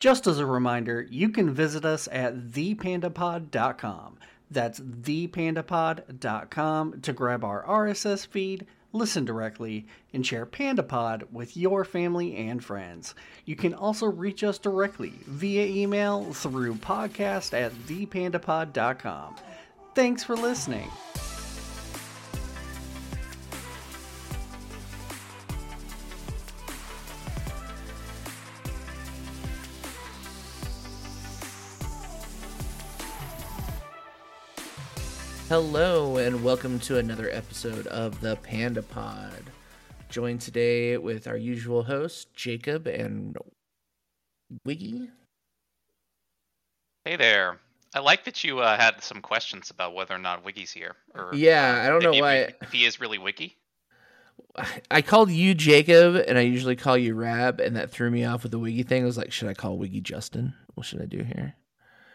Just as a reminder, you can visit us at thepandapod.com. That's thepandapod.com to grab our RSS feed, listen directly, and share PandaPod with your family and friends. You can also reach us directly via email through podcast at thepandapod.com. Thanks for listening. Hello, and welcome to another episode of the Panda Pod. Joined today with our usual hosts, Jacob and Wiggy. Hey there. I like that you uh, had some questions about whether or not Wiggy's here. Or, Yeah, I don't know if, why- If he is really Wiggy. I called you Jacob, and I usually call you Rab, and that threw me off with the Wiggy thing. I was like, should I call Wiggy Justin? What should I do here?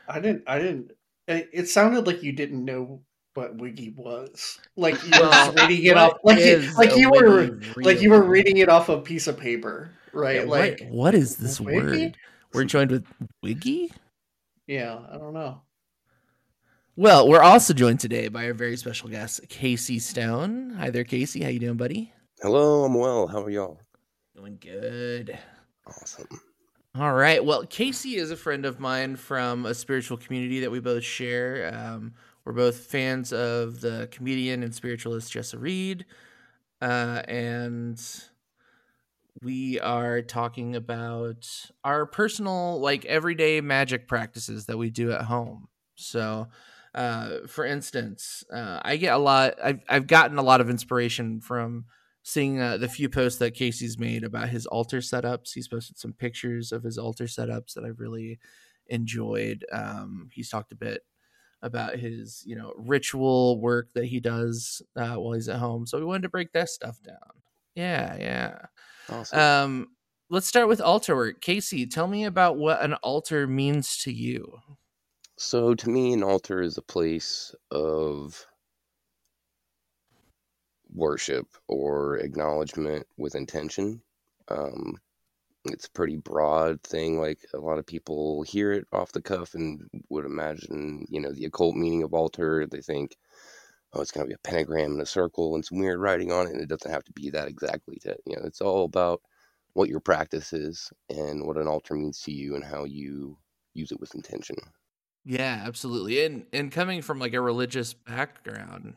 I didn't. I didn't. It, it sounded like you didn't know what Wiggy was. Like you were reading it off. Like you, like a you were, Wiggy like you were reading it off a piece of paper, right? Yeah, like, what, what is this Wiggy? word? We're joined with Wiggy? yeah, I don't know. Well, we're also joined today by our very special guest, Casey Stone. Hi there, Casey. How you doing, buddy? Hello, I'm well. How are y'all? Doing good. Awesome. All right. Well, Casey is a friend of mine from a spiritual community that we both share. Um, we're both fans of the comedian and spiritualist Jessa Reed. Uh, and we are talking about our personal, like everyday magic practices that we do at home. So, uh, for instance, uh, I get a lot, I've, I've gotten a lot of inspiration from seeing uh, the few posts that Casey's made about his altar setups. He's posted some pictures of his altar setups that I've really enjoyed. Um, he's talked a bit about his, you know, ritual work that he does uh, while he's at home. So we wanted to break that stuff down. Yeah, yeah. Awesome. Um, let's start with altar work. Casey, tell me about what an altar means to you. so, to me, an altar is a place of worship or acknowledgement with intention. Um, it's a pretty broad thing. Like a lot of people hear it off the cuff and would imagine, you know, the occult meaning of altar. They think, oh, it's going to be a pentagram and a circle and some weird writing on it. And it doesn't have to be that exactly. To, you know, it's all about what your practice is and what an altar means to you and how you use it with intention. Yeah, absolutely. And and coming from like a religious background.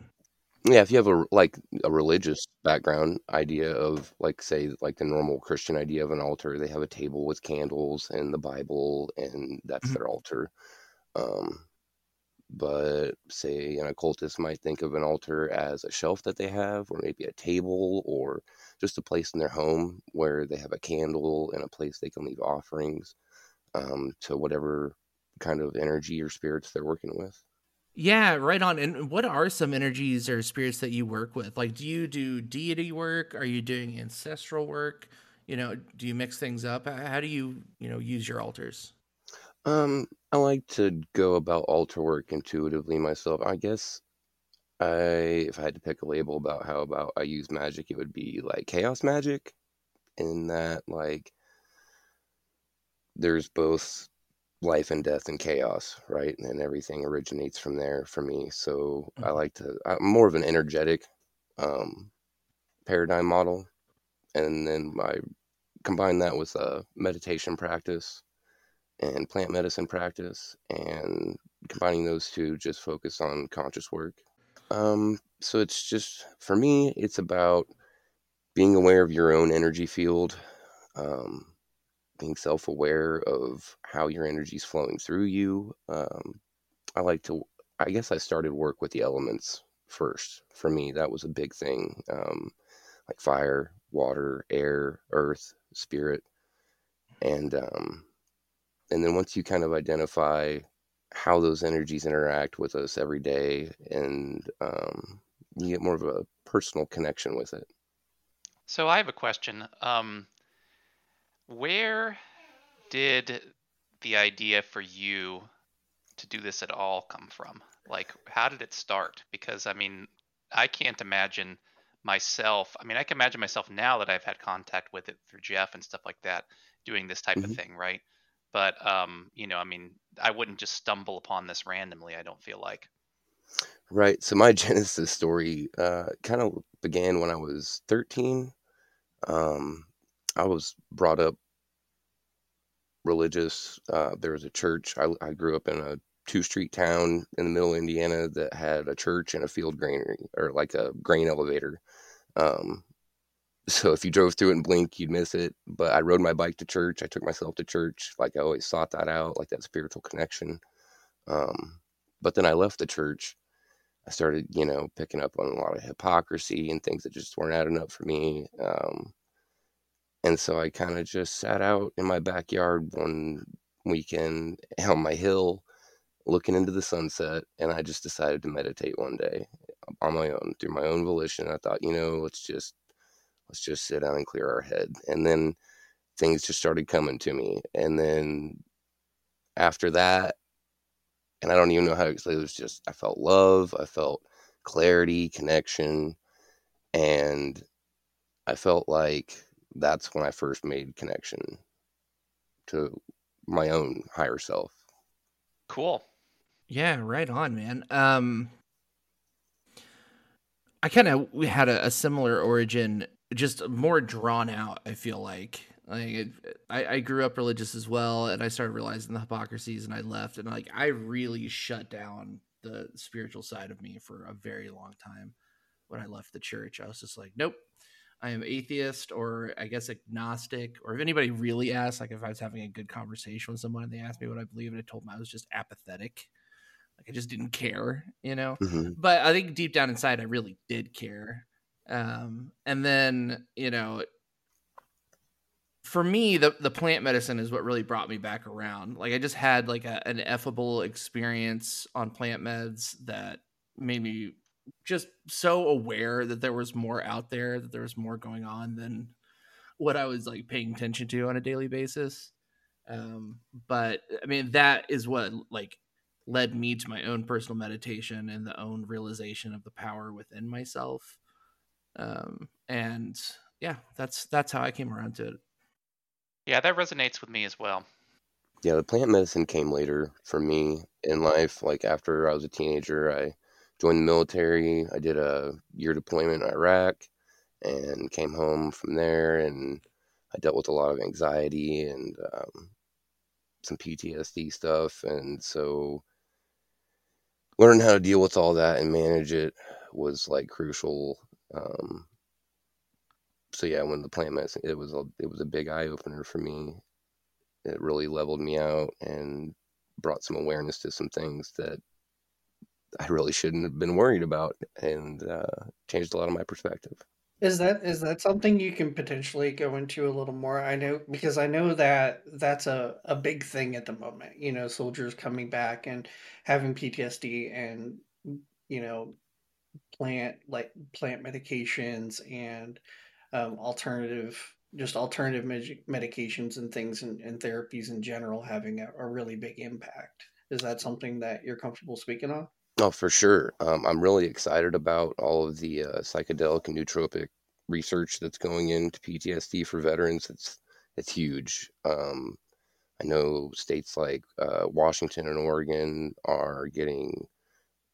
Yeah, if you have a like a religious background idea of like say like the normal Christian idea of an altar, they have a table with candles and the Bible and that's Mhm. their altar. Um but say an occultist might think of an altar as a shelf that they have or maybe a table or just a place in their home where they have a candle and a place they can leave offerings um, to whatever kind of energy or spirits they're working with. Yeah, right on. And what are some energies or spirits that you work with? Like, do you do deity work? Are you doing ancestral work? You know, do you mix things up? How do you, you know, use your altars? Um, I like to go about altar work intuitively myself. I guess I, if I had to pick a label about how about I use magic, it would be like chaos magic, in that like there's both life and death and chaos, right? And everything originates from there for me. So I Mhm. like to, I'm more of an energetic um, paradigm model, and then I combine that with a meditation practice and plant medicine practice and combining those two just focus on conscious work um so it's just for me it's about being aware of your own energy field um being self-aware of how your energy is flowing through you um i like to i guess i started work with the elements first for me that was a big thing um like fire water air earth spirit and um and then once you kind of identify how those energies interact with us every day and um, you get more of a personal connection with it So I have a question. Um, where did the idea for you to do this at all come from? Like, how did it start? Because I mean, I can't imagine myself. I mean, I can imagine myself now that I've had contact with it through Jeff and stuff like that, doing this type of Mhm. thing, right? but um, you know, I mean, I wouldn't just stumble upon this randomly. I don't feel like. Right. So my Genesis story uh, kind of began when I was 13. Um, I was brought up religious. Uh, there was a church. I, I grew up in a two street town in the middle of Indiana that had a church and a field granary or like a grain elevator. Um, so if you drove through it and blink, you'd miss it. But I rode my bike to church. I took myself to church. Like I always sought that out, like that spiritual connection. Um, but then I left the church. I started, you know, picking up on a lot of hypocrisy and things that just weren't adding up for me. Um, and so I kind of just sat out in my backyard one weekend on my hill looking into the sunset. And I just decided to meditate one day on my own through my own volition. I thought, you know, let's just let's just sit down and clear our head. And then things just started coming to me. And then after that, and I don't even know how to explain it, was just I felt love, I felt clarity, connection, and I felt like that's when I first made connection to my own higher self. Cool. Yeah, right on, man. Um I kind of we had a, a, similar origin, just more drawn out. I feel like like it, I, I grew up religious as well, and I started realizing the hypocrisies, and I left, and like I really shut down the spiritual side of me for a very long time. When I left the church, I was just like, nope, I am atheist, or I guess agnostic, or if anybody really asked, like if I was having a good conversation with someone and they asked me what I believe, and I told them I was just apathetic. Like I just didn't care, you know. Mm-hmm. But I think deep down inside, I really did care. Um, and then you know, for me, the the plant medicine is what really brought me back around. Like I just had like a, an effable experience on plant meds that made me just so aware that there was more out there, that there was more going on than what I was like paying attention to on a daily basis. Um, but I mean, that is what like led me to my own personal meditation and the own realization of the power within myself. Um, and yeah, that's that's how I came around to it. Yeah, that resonates with me as well. Yeah, the plant medicine came later for me in life. Like after I was a teenager, I joined the military. I did a year deployment in Iraq and came home from there. And I dealt with a lot of anxiety and um, some PTSD stuff. And so learning how to deal with all that and manage it was like crucial. Um, so yeah, when the plant medicine, it was a it was a big eye opener for me. It really leveled me out and brought some awareness to some things that I really shouldn't have been worried about, and uh, changed a lot of my perspective. Is that is that something you can potentially go into a little more? I know because I know that that's a, a big thing at the moment. You know, soldiers coming back and having PTSD and you know plant like plant medications and um, alternative just alternative med- medications and things and, and, therapies in general having a, a, really big impact. Is that something that you're comfortable speaking on? Oh, for sure. Um, I'm really excited about all of the uh, psychedelic and nootropic research that's going into PTSD for veterans. It's it's huge. Um, I know states like uh, Washington and Oregon are getting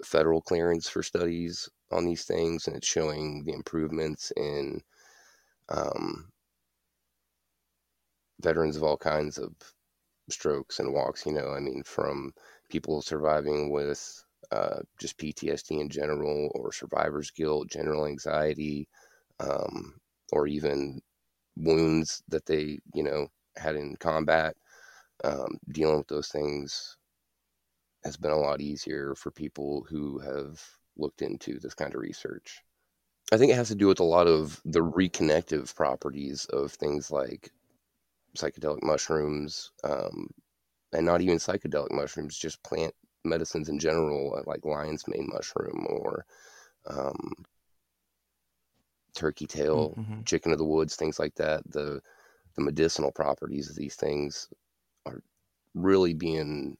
federal clearance for studies on these things, and it's showing the improvements in um, veterans of all kinds of strokes and walks. You know, I mean, from people surviving with uh, just PTSD in general, or survivor's guilt, general anxiety, um, or even wounds that they, you know, had in combat. Um, dealing with those things has been a lot easier for people who have looked into this kind of research. I think it has to do with a lot of the reconnective properties of things like psychedelic mushrooms, um, and not even psychedelic mushrooms, just plant medicines in general, uh, like lion's mane mushroom or um, turkey tail, mm-hmm. chicken of the woods, things like that. The the medicinal properties of these things are really being.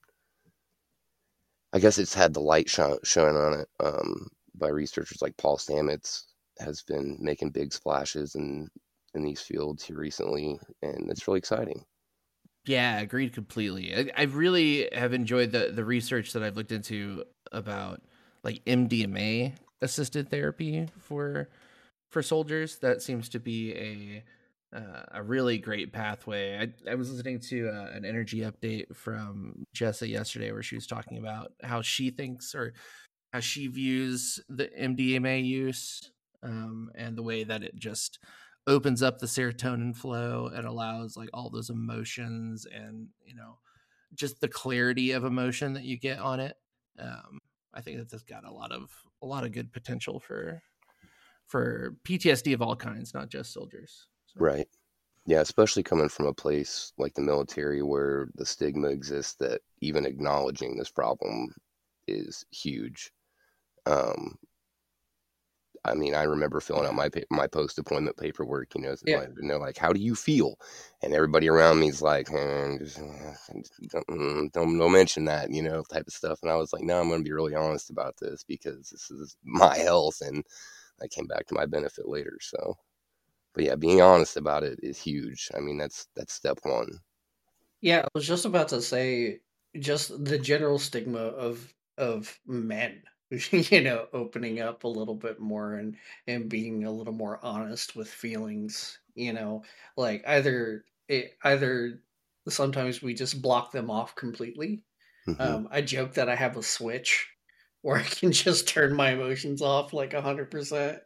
I guess it's had the light shine, shone on it um, by researchers like Paul Stamets has been making big splashes in in these fields here recently, and it's really exciting. Yeah, agreed completely. I, I really have enjoyed the the research that I've looked into about like MDMA assisted therapy for for soldiers. That seems to be a uh, a really great pathway. I, I was listening to uh, an energy update from Jessa yesterday where she was talking about how she thinks or how she views the MDMA use um, and the way that it just opens up the serotonin flow and allows like all those emotions and you know just the clarity of emotion that you get on it um, i think that that's got a lot of a lot of good potential for for ptsd of all kinds not just soldiers so. Right. Yeah, especially coming from a place like the military where the stigma exists that even acknowledging this problem is huge. Um, I mean, I remember filling out my my post deployment paperwork. You know, Yeah. like, you know, like how do you feel? And everybody around me is like, "Hmm, just, uh, don't, mm, don't don't mention that, you know, type of stuff. And I was like, no, I'm going to be really honest about this because this is my health, and I came back to my benefit later. So, but yeah, being honest about it is huge. I mean, that's that's step one. Yeah, I was just about to say just the general stigma of of men, you know, opening up a little bit more and and being a little more honest with feelings, you know, like either it either sometimes we just block them off completely. Mhm. Um, I joke that I have a switch where I can just turn my emotions off like a hundred percent.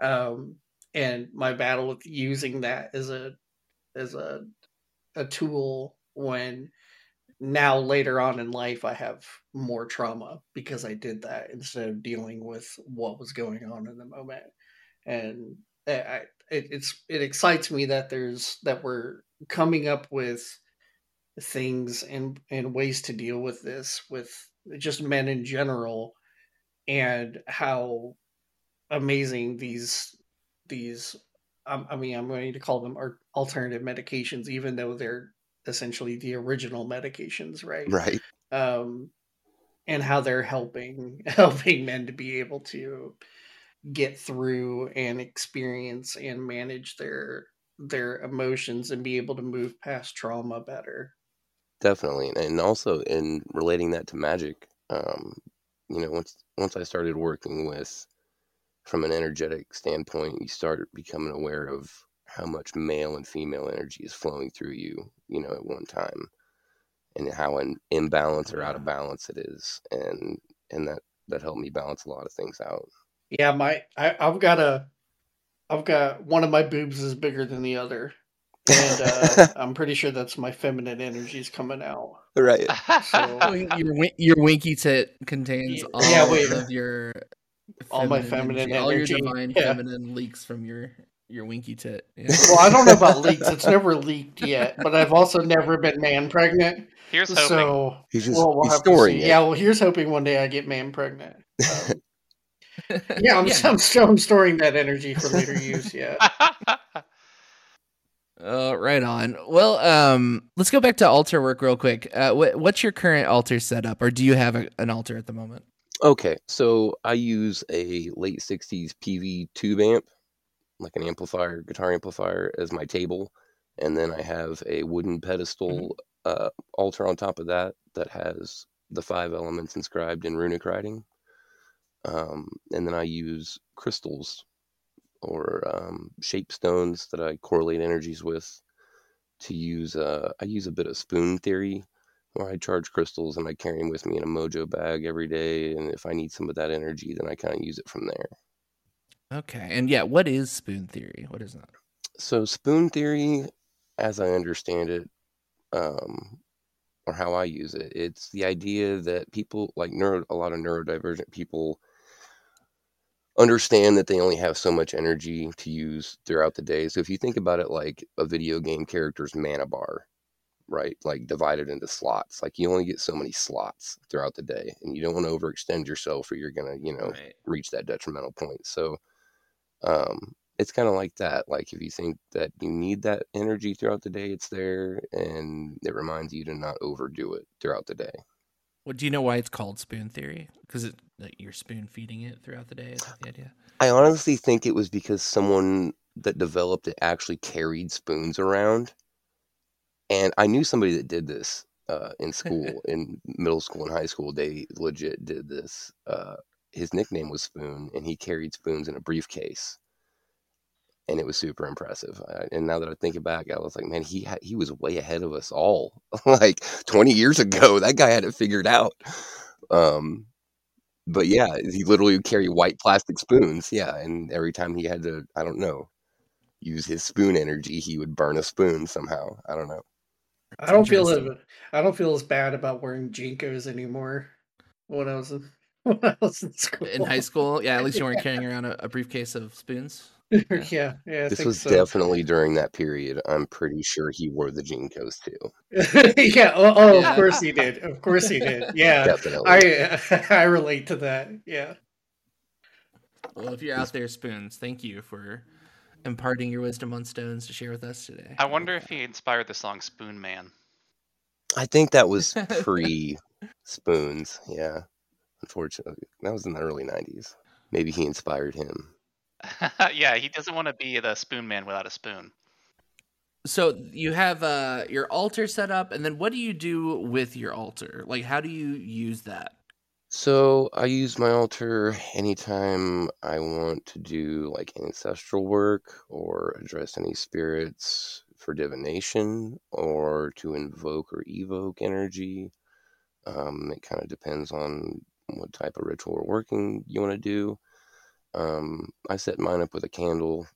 Um, and my battle with using that as a as a a tool when now later on in life I have more trauma because I did that instead of dealing with what was going on in the moment. And I, I- it, it's it excites me that there's that we're coming up with things and and ways to deal with this with just men in general and how amazing these these I mean I'm going to call them alternative medications even though they're essentially the original medications right? Right. um and how they're helping helping men to be able to get through and experience and manage their their emotions and be able to move past trauma better. Definitely, and also in relating that to magic, um, you know, once once I started working with from an energetic standpoint, you start becoming aware of how much male and female energy is flowing through you, you know, at one time, and how an imbalance or out of balance it is, and and that that helped me balance a lot of things out. Yeah, my I, I've got a I've got one of my boobs is bigger than the other. And uh, I'm pretty sure that's my feminine energies coming out. right. So- Oh, your your winky tit contains Yeah, all yeah, of your All my feminine all your divine yeah. feminine leaks from your your winky tit. Yeah. Well, I don't know about leaks. It's never leaked yet, but I've also never been man pregnant. Here's hoping. So He's just well, we'll he's have storing Yeah, well, here's hoping one day I get man pregnant. Um, yeah, I'm, Yeah. I'm, still, I'm storing that energy for later use. Yeah. Oh, right on. Well, um, let's go back to altar work real quick. Uh, what, what's your current altar setup, or do you have a, an altar at the moment? Okay, so I use a late 60s Peavey tube amp, like an amplifier, guitar amplifier, as my table. And then I have a wooden pedestal uh, altar on top of that that has the five elements inscribed in runic writing. Um, and then I use crystals or um, shape stones that I correlate energies with to use. Uh, I use a bit of spoon theory where I charge crystals and I carry them with me in a mojo bag every day. And if I need some of that energy, then I kind of use it from there. Okay, and yeah, what is spoon theory? What is that? So, spoon theory, as I understand it, um, or how I use it, it's the idea that people, like neuro, a lot of neurodivergent people, understand that they only have so much energy to use throughout the day. So, if you think about it like a video game character's mana bar, right? Like divided into slots, like you only get so many slots throughout the day, and you don't want to overextend yourself or you're going to, you know, Right. reach that detrimental point. So um it's kind of like that. Like if you think that you need that energy throughout the day, it's there and it reminds you to not overdo it throughout the day. What do you know why it's called spoon theory? Because it like, you're spoon feeding it throughout the day. Is that the idea? I honestly think it was because someone that developed it actually carried spoons around and I knew somebody that did this uh, in school, in middle school and high school. They legit did this. Uh, his nickname was Spoon, and he carried spoons in a briefcase, and it was super impressive. I, and now that I think back, I was like, man, he had, he was way ahead of us all. like 20 years ago, that guy had it figured out. Um, but yeah, he literally would carry white plastic spoons. Yeah, and every time he had to, I don't know, use his spoon energy, he would burn a spoon somehow. I don't know. I don't feel as, I don't feel as bad about wearing JNCOs anymore. When I was in, when I was in school, in high school, yeah, at least you weren't carrying around a, a briefcase of spoons. Yeah, yeah. yeah this was so. definitely during that period. I'm pretty sure he wore the JNCOs too. yeah. Oh, oh yeah. of course he did. Of course he did. Yeah, definitely. I I relate to that. Yeah. Well, if you're out there, spoons, thank you for imparting your wisdom on stones to share with us today. I wonder if he inspired the song Spoonman. I think that was pre Spoons. Yeah. Unfortunately, that was in the early 90s. Maybe he inspired him. yeah, he doesn't want to be the spoon man without a spoon. So you have uh, your altar set up, and then what do you do with your altar? Like, how do you use that? So I use my altar anytime I want to do like ancestral work or address any spirits for divination or to invoke or evoke energy. Um, it kind of depends on what type of ritual or working you want to do. Um, I set mine up with a candle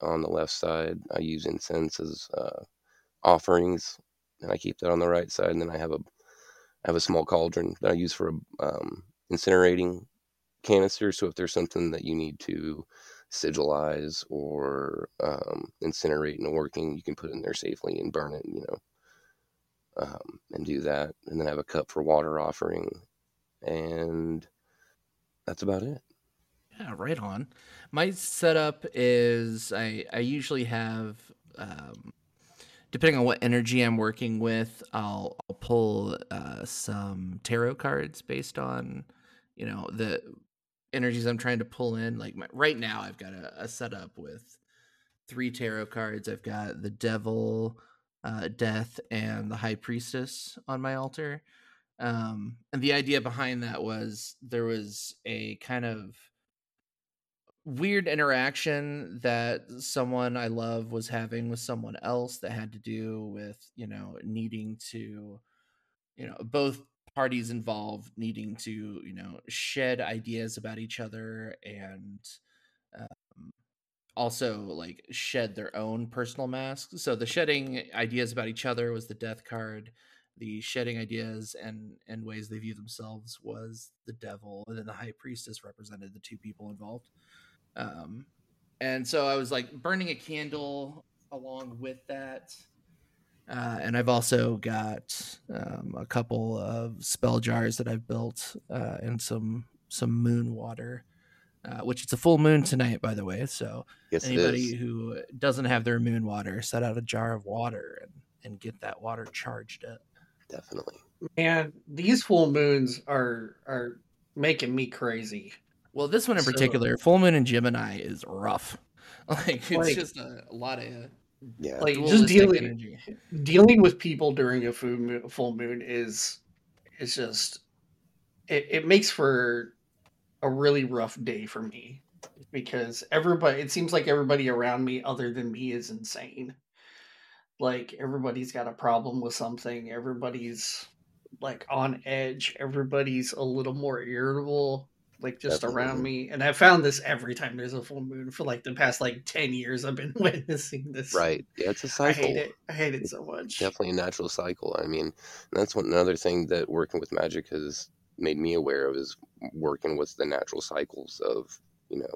on the left side. I use incense as uh, offerings, and I keep that on the right side. And then I have a I have a small cauldron that I use for um, incinerating canisters. So if there's something that you need to sigilize or um, incinerate in a working, you can put it in there safely and burn it. You know, um, and do that. And then I have a cup for water offering, and that's about it. Yeah, right on. My setup is I I usually have um, depending on what energy I'm working with, I'll I'll pull uh, some tarot cards based on you know the energies I'm trying to pull in. Like my, right now, I've got a, a setup with three tarot cards. I've got the Devil, uh, Death, and the High Priestess on my altar. Um, and the idea behind that was there was a kind of weird interaction that someone I love was having with someone else that had to do with, you know, needing to, you know, both parties involved needing to, you know, shed ideas about each other and um, also like shed their own personal masks. So the shedding ideas about each other was the death card. The shedding ideas and and ways they view themselves was the devil, and then the high priestess represented the two people involved. Um, and so I was like burning a candle along with that. Uh, and I've also got um, a couple of spell jars that I've built uh, and some some moon water, uh, which it's a full moon tonight, by the way. So yes, anybody who doesn't have their moon water, set out a jar of water and and get that water charged up. Definitely. Man, these full moons are are making me crazy. Well, this one in so, particular, full moon in Gemini is rough. Like it's like, just a, a, lot of yeah, like just dealing energy. dealing with people during a full moon, full moon is is just it, it makes for a really rough day for me because everybody it seems like everybody around me other than me is insane like everybody's got a problem with something everybody's like on edge everybody's a little more irritable like just Definitely. around me. And I found this every time there's a full moon for like the past like ten years. I've been witnessing this. Right. Yeah, it's a cycle. I hate it. I hate it so much. Definitely a natural cycle. I mean, that's one another thing that working with magic has made me aware of is working with the natural cycles of you know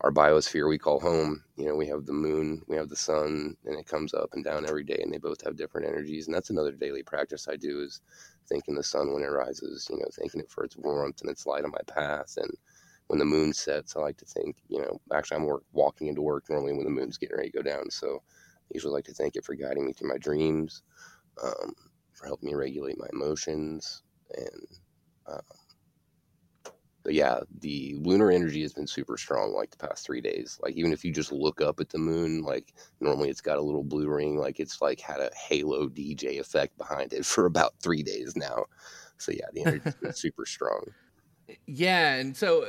our biosphere we call home. You know, we have the moon, we have the sun, and it comes up and down every day, and they both have different energies. And that's another daily practice I do is thanking the sun when it rises, you know, thanking it for its warmth and its light on my path. And when the moon sets, I like to think, you know, actually, I'm work, walking into work normally when the moon's getting ready to go down. So I usually like to thank it for guiding me through my dreams, um, for helping me regulate my emotions, and um, but yeah, the lunar energy has been super strong like the past three days. Like even if you just look up at the moon, like normally it's got a little blue ring, like it's like had a halo DJ effect behind it for about three days now. So yeah, the energy's been super strong. Yeah, and so uh,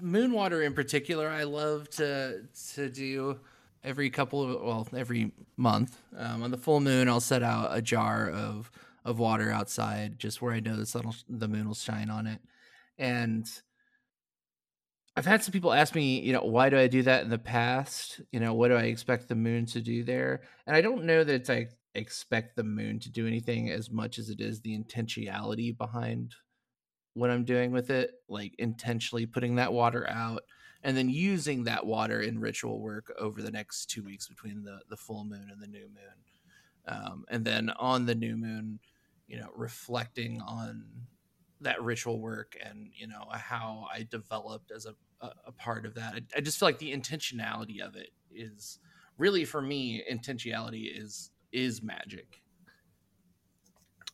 moon water in particular, I love to to do every couple of well every month um, on the full moon. I'll set out a jar of of water outside, just where I know the sun, the moon will shine on it, and I've had some people ask me, you know, why do I do that in the past? You know, what do I expect the moon to do there? And I don't know that it's I expect the moon to do anything as much as it is the intentionality behind what I'm doing with it, like intentionally putting that water out and then using that water in ritual work over the next two weeks between the, the full moon and the new moon. Um, and then on the new moon, you know, reflecting on that ritual work and, you know, how I developed as a a, a part of that. I, I, just feel like the intentionality of it is really for me. Intentionality is is magic.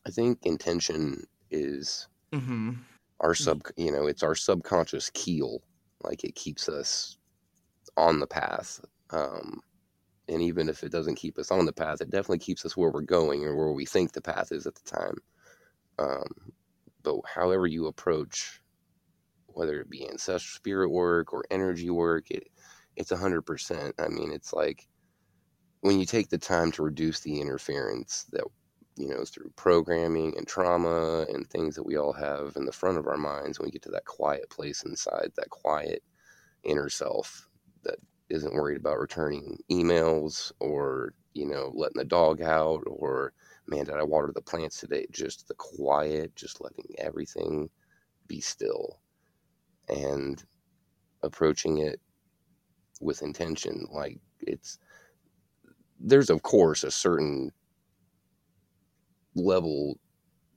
I think intention is mm-hmm. our sub. You know, it's our subconscious keel. Like it keeps us on the path. Um, and even if it doesn't keep us on the path, it definitely keeps us where we're going or where we think the path is at the time. Um, but however you approach whether it be ancestral spirit work or energy work, it it's a hundred percent. I mean, it's like when you take the time to reduce the interference that you know through programming and trauma and things that we all have in the front of our minds when we get to that quiet place inside, that quiet inner self that isn't worried about returning emails or you know letting the dog out or man did i water the plants today just the quiet just letting everything be still and approaching it with intention. Like it's there's of course a certain level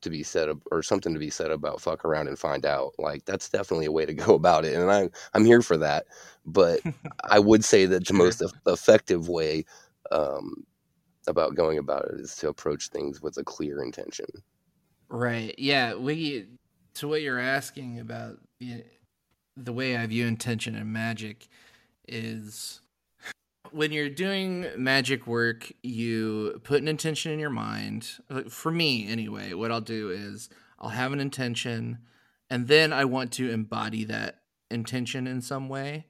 to be said or something to be said about fuck around and find out like that's definitely a way to go about it and i'm i'm here for that but i would say that the most effective way um, about going about it is to approach things with a clear intention right yeah we to what you're asking about the way I view intention and magic is when you're doing magic work, you put an intention in your mind. For me, anyway, what I'll do is I'll have an intention and then I want to embody that intention in some way.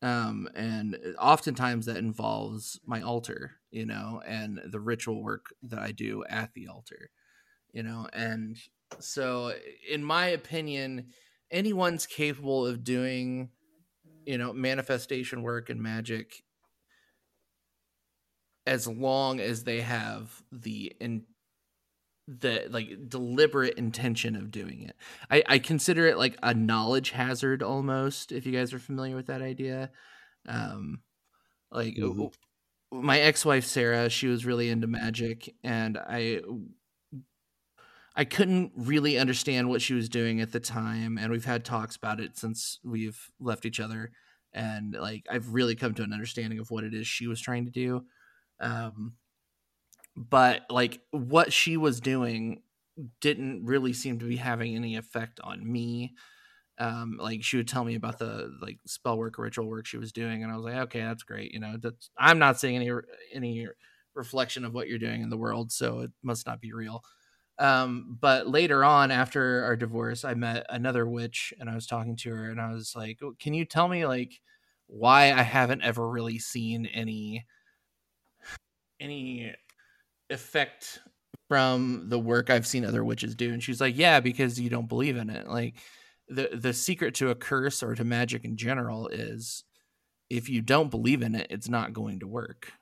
Um, and oftentimes that involves my altar, you know, and the ritual work that I do at the altar, you know. And so, in my opinion, anyone's capable of doing you know manifestation work and magic as long as they have the in the like deliberate intention of doing it I, I consider it like a knowledge hazard almost if you guys are familiar with that idea um like mm-hmm. my ex-wife sarah she was really into magic and i I couldn't really understand what she was doing at the time, and we've had talks about it since we've left each other. And like, I've really come to an understanding of what it is she was trying to do. Um, but like, what she was doing didn't really seem to be having any effect on me. Um, like she would tell me about the like spell work, ritual work she was doing, and I was like, okay, that's great. You know, that's I'm not seeing any any reflection of what you're doing in the world, so it must not be real. Um, but later on, after our divorce, I met another witch and I was talking to her and I was like, Can you tell me like why I haven't ever really seen any any effect from the work I've seen other witches do? And she's like, Yeah, because you don't believe in it. Like the the secret to a curse or to magic in general is if you don't believe in it, it's not going to work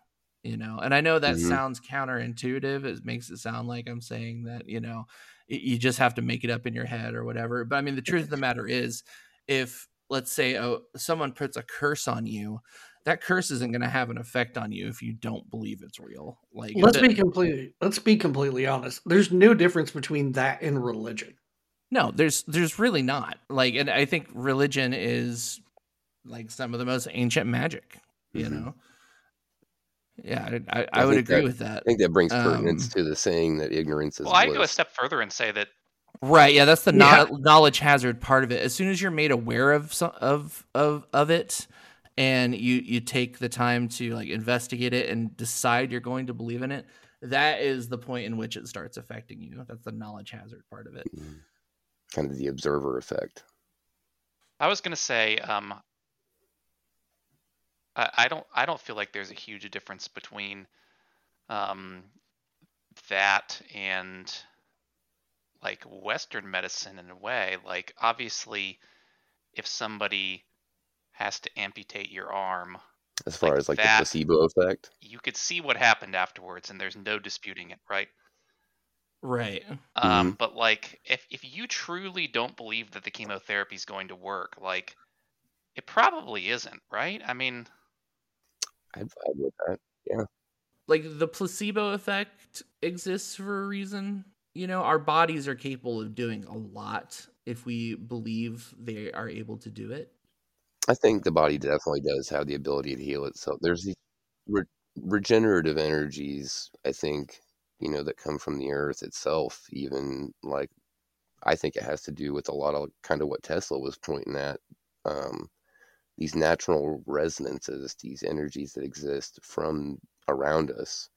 you know and i know that mm-hmm. sounds counterintuitive it makes it sound like i'm saying that you know you just have to make it up in your head or whatever but i mean the truth of the matter is if let's say oh, someone puts a curse on you that curse isn't going to have an effect on you if you don't believe it's real like let's the, be completely let's be completely honest there's no difference between that and religion no there's there's really not like and i think religion is like some of the most ancient magic you mm-hmm. know yeah, I, I, I would agree that, with that. I think that brings pertinence um, to the saying that ignorance is. Well, I go a step further and say that Right. Yeah, that's the Yeah. kno- knowledge hazard part of it. As soon as you're made aware of some, of of of it, and you you take the time to like investigate it and decide you're going to believe in it, that is the point in which it starts affecting you. That's the knowledge hazard part of it. Mm. kind of the observer effect. I was gonna say, um, I, I don't, I don't feel like there's a huge difference between, um, that and like Western medicine in a way. Like, obviously, if somebody has to amputate your arm, As far Like as like that- the placebo effect. you could see what happened afterwards, and there's no disputing it, right? Right. Um, but like, if if you truly don't believe that the chemotherapy is going to work, like, it probably isn't, right? I mean, I'd vibe with that. Yeah. Like the placebo effect exists for a reason. You know, our bodies are capable of doing a lot if we believe they are able to do it. I think the body definitely does have the ability to heal itself. There's these re- regenerative energies, I think, you know, that come from the earth itself. Even like, I think it has to do with a lot of kind of what Tesla was pointing at. Um, these natural resonances, these energies that exist from around us,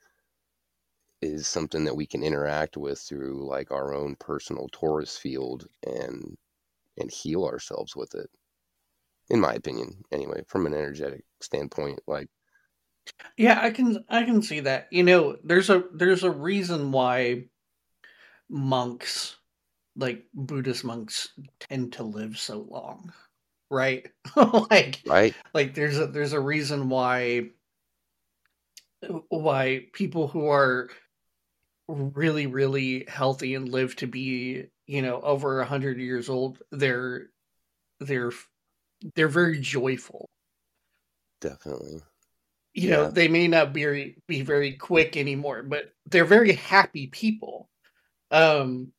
is something that we can interact with through like our own personal torus field and and heal ourselves with it in my opinion anyway from an energetic standpoint like Yeah, I can I can see that. You know, there's a there's a reason why monks, like Buddhist monks, tend to live so long, right? like right. like there's a there's a reason why why people who are really really healthy and live to be you know over a hundred years old they're they're they're very joyful. Definitely. You know they may not be be very quick anymore but they're very happy people. Um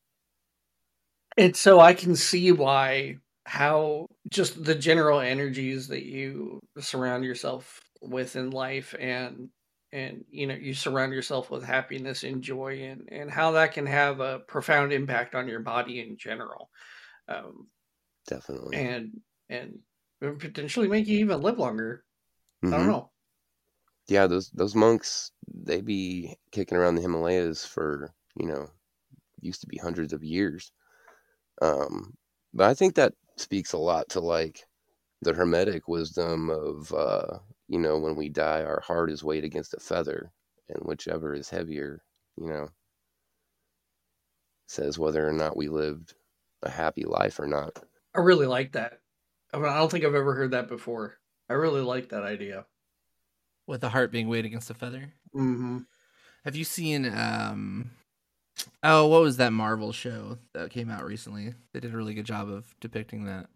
and so i can see why how just the general energies that you surround yourself with in life and and you know you surround yourself with happiness and joy and and how that can have a profound impact on your body in general. Um definitely. and and potentially make you even live longer. I don't Mhm. know. Yeah those those monks they be kicking around the himalayas for you know used to be hundreds of years. Um but i think that speaks a lot to like the hermetic wisdom of uh you know when we die our heart is weighed against a feather and whichever is heavier you know says whether or not we lived a happy life or not I really like that. I, mean, I don't think I've ever heard that before. I really like that idea. With the heart being weighed against a feather. hmm Have you seen um Oh, what was that Marvel show that came out recently? They did a really good job of depicting that.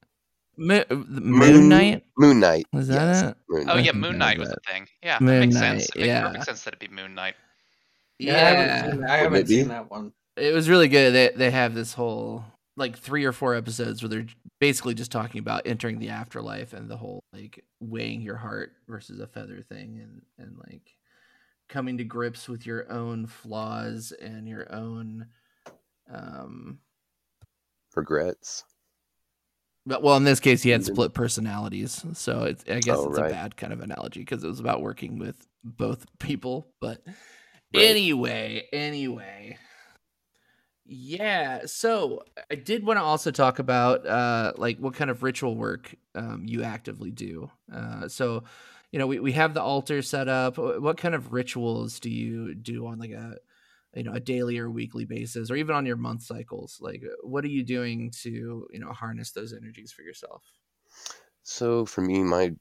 Mo- uh, Moon Knight? moon knight Was yes, that it? Moon oh yeah, Moon that Knight was was a thing. Yeah, Moon that makes Knight, sense. It makes yeah. perfect sense that it'd be Moon Knight. Yeah, I haven't seen that, I haven't Wouldn't it be? seen that one. It was really good. They they have this whole like three or four episodes where they're basically just talking about entering the afterlife and the whole like weighing your heart versus a feather thing and and like coming to grips with your own flaws and your own um regrets But well, in this case, he had split personalities, so it's, I guess Oh, it's right. a bad kind of analogy because it was about working with both people. But Right. anyway, anyway, yeah. So I did want to also talk about uh, like what kind of ritual work um, you actively do. Uh, so you know, we, we have the altar set up. What kind of rituals do you do on like a you know a daily or weekly basis or even on your month cycles like what are you doing to you know harness those energies for yourself So for me, my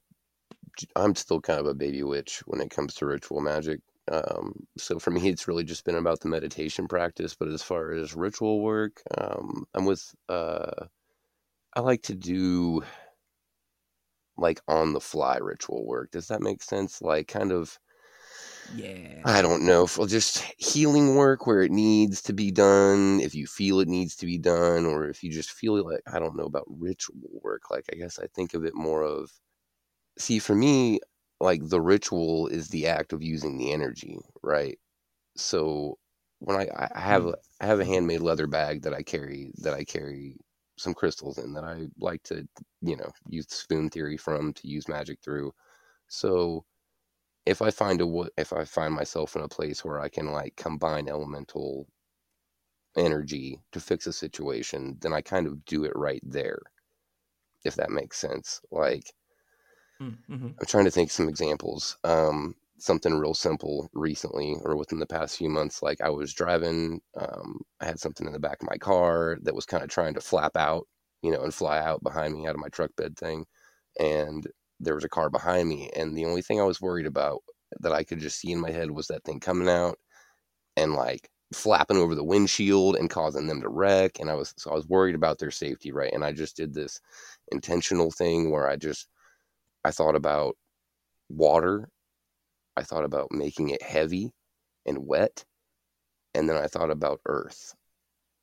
I'm still kind of a baby witch when it comes to ritual magic. Um, so for me, it's really just been about the meditation practice. But as far as ritual work, um, I'm with. Uh, I like to do like on the fly ritual work. Does that make sense? Like kind of. yeah I don't know, just healing work where it needs to be done, if you feel it needs to be done, or if you just feel like, I don't know about ritual work. Like, I guess I think of it more of, see, for me, like the ritual is the act of using the energy, right? So when I I have Mm. I have a handmade leather bag that I carry that I carry some crystals in that I like to you know use spoon theory from to use magic through. So if I find a if I find myself in a place where I can like combine elemental energy to fix a situation, then I kind of do it right there. If that makes sense. Like Mm-hmm. I'm trying to think some examples. Um, something real simple recently or within the past few months. Like I was driving, um, I had something in the back of my car that was kind of trying to flap out, you know, and fly out behind me out of my truck bed thing. And there was a car behind me. And the only thing I was worried about that I could just see in my head was that thing coming out and like flapping over the windshield and causing them to wreck. And I was, so I was worried about their safety, right? And I just did this intentional thing where I just, I thought about water. I thought about making it heavy and wet. And then I thought about earth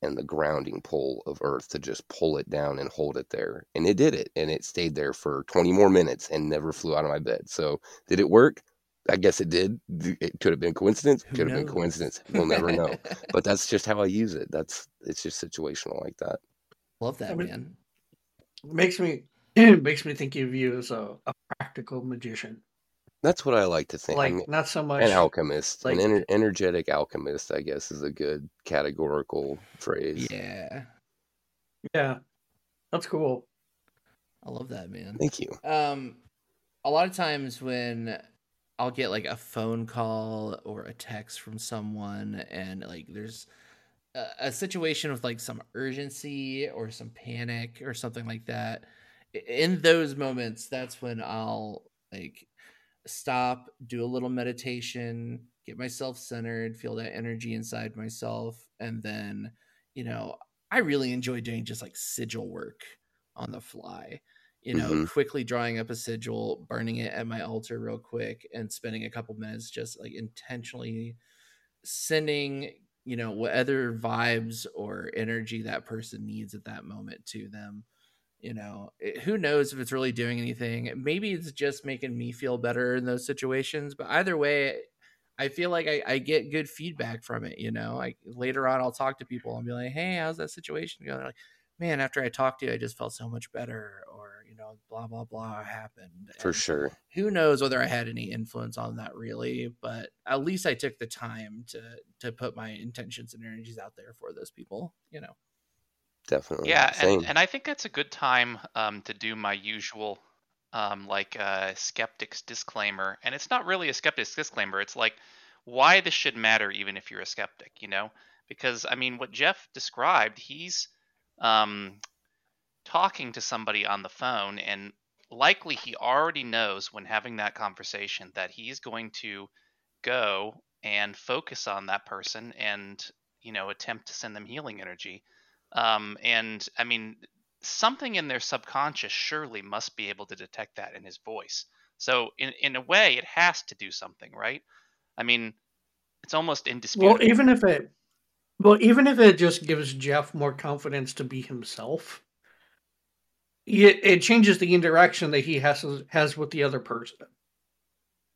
and the grounding pull of earth to just pull it down and hold it there. And it did it. And it stayed there for 20 more minutes and never flew out of my bed. So did it work? I guess it did. It could have been coincidence. Who Could have been coincidence. We'll never know. but that's just how I use it. That's it's just situational like that. Love that I mean, man. It makes me it makes me think of you as a, a practical magician. That's what I like to think. I Like mean, not so much an alchemist, like- an ener- energetic alchemist, I guess, is a good categorical phrase. Yeah, yeah. That's cool. I love that man. Thank you. Um, a lot of times when I'll get like a phone call or a text from someone, and like there's a, a situation with like some urgency or some panic or something like that. In those moments, that's when I'll like stop, do a little meditation, get myself centered, feel that energy inside myself, and then, you know, I really enjoy doing just like sigil work on the fly you know, Mhm. quickly drawing up a sigil, burning it at my altar real quick, and spending a couple minutes just like intentionally sending, you know, whatever vibes or energy that person needs at that moment to them. You know, it, who knows if it's really doing anything? Maybe it's just making me feel better in those situations. But either way, I feel like I, I get good feedback from it. You know, like later on, I'll talk to people and be like, "Hey, how's that situation going?" They're like, man, after I talked to you, I just felt so much better, or you know, blah blah blah happened. For And sure. Who knows whether I had any influence on that really, but at least I took the time to to put my intentions and energies out there for those people. You know. Definitely. Yeah, Same. and, and I think that's a good time um, to do my usual um, like uh, skeptics disclaimer, and it's not really a skeptics disclaimer. It's like why this should matter, even if you're a skeptic, you know? Because I mean, what Jeff described, he's um, talking to somebody on the phone, and likely he already knows when having that conversation that he's going to go and focus on that person and you know attempt to send them healing energy um, and I mean, something in their subconscious surely must be able to detect that in his voice. So in in a way, it has to do something, right? I mean, it's almost indisputable. Well, even if it well, even if it just gives Jeff more confidence to be himself, it, it changes the interaction that he has has with the other person.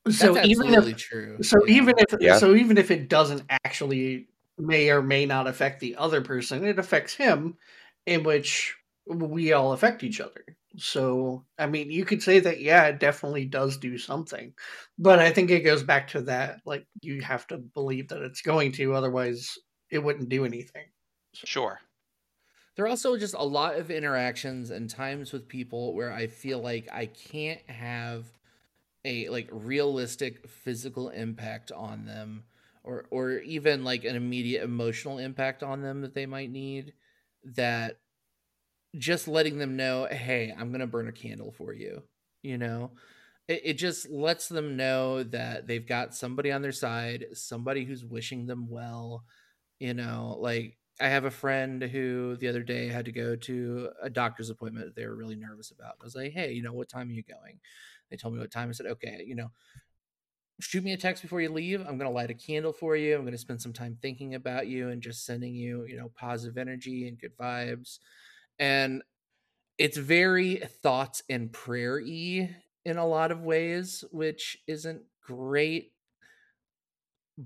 So That's even if true. so yeah. even if Yeah. so even if it doesn't actually may or may not affect the other person, it affects him, in which we all affect each other. So I mean, you could say that yeah, it definitely does do something, but I think it goes back to that like you have to believe that it's going to, otherwise it wouldn't do anything. Sure. there are also just a lot of interactions and times with people where I feel like I can't have a like realistic physical impact on them or or even like an immediate emotional impact on them that they might need that just letting them know hey i'm gonna burn a candle for you you know? It, it just lets them know that they've got somebody on their side somebody who's wishing them well you know? Like i have a friend who the other day had to go to a doctor's appointment they were really nervous about. I was like hey you know what time are you going? They told me what time. I said okay you know shoot me a text before you leave i'm going to light a candle for you i'm going to spend some time thinking about you and just sending you you know positive energy and good vibes and it's very thoughts and prayer y in a lot of ways which isn't great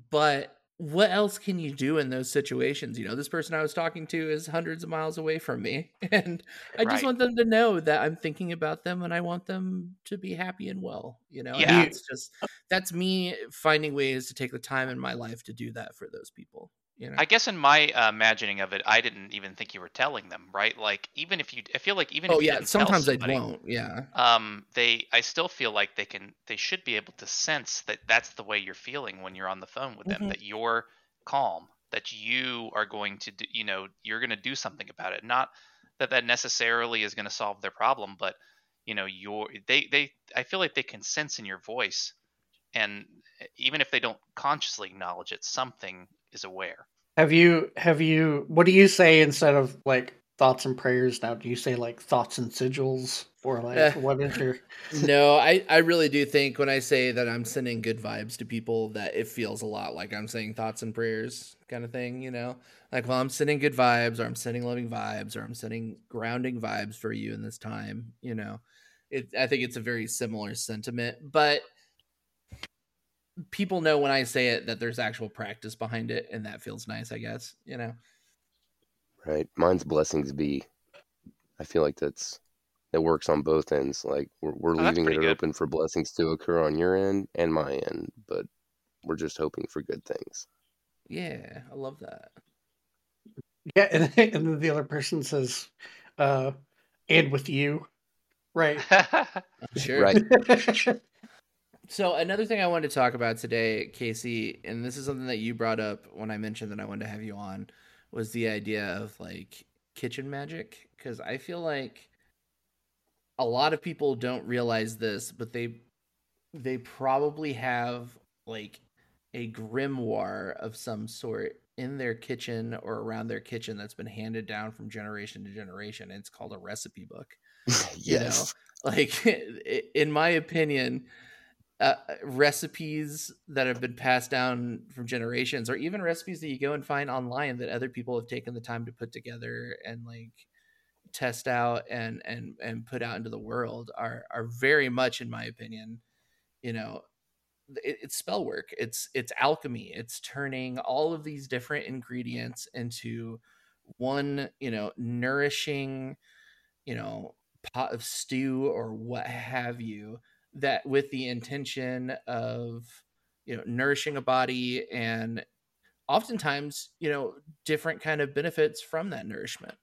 but what else can you do in those situations? You know, this person I was talking to is hundreds of miles away from me, and I just Right. want them to know that I'm thinking about them and I want them to be happy and well. You know, and Yeah. that's just that's me finding ways to take the time in my life to do that for those people. You know, I guess in my uh, imagining of it, I didn't even think you were telling them, right? Like even if you, I feel like even oh if you yeah, sometimes I somebody, won't. Yeah, um they i still feel like they can they should be able to sense that that's the way you're feeling when you're on the phone with them Mhm. that you're calm that you are going to do, you know you're going to do something about it not that that necessarily is going to solve their problem but you know you're they they i feel like they can sense in your voice and even if they don't consciously acknowledge it something is aware Have you have you what do you say instead of like thoughts and prayers now? Do you say like thoughts and sigils or like Eh. what is your no, I, I really do think when I say that I'm sending good vibes to people that it feels a lot like I'm saying thoughts and prayers kind of thing, you know? Like, well, I'm sending good vibes or I'm sending loving vibes or I'm sending grounding vibes for you in this time, you know? It, I think it's a very similar sentiment, but people know when I say it that there's actual practice behind it and that feels nice, I guess, you know? right? Mine's blessings be. I feel like that's that works on both ends. Like we're we're Oh, leaving it good. open for blessings to occur on your end and my end, but we're just hoping for good things. Yeah, I love that. Yeah, and, and then the other person says uh and with you. Right. Sure. Right. So another thing I wanted to talk about today, Casey, and this is something that you brought up when I mentioned that I wanted to have you on, was the idea of like kitchen magic because I feel like a lot of people don't realize this, but they they probably have like a grimoire of some sort in their kitchen or around their kitchen that's been handed down from generation to generation. It's called a recipe book you know yes. like in my opinion uh, recipes that have been passed down from generations or even recipes that you go and find online that other people have taken the time to put together and like test out and and and put out into the world are are very much in my opinion you know it, it's spell work. It's it's alchemy. It's turning all of these different ingredients into one you know nourishing you know pot of stew or what have you that with the intention of you know nourishing a body and oftentimes you know different kind of benefits from that nourishment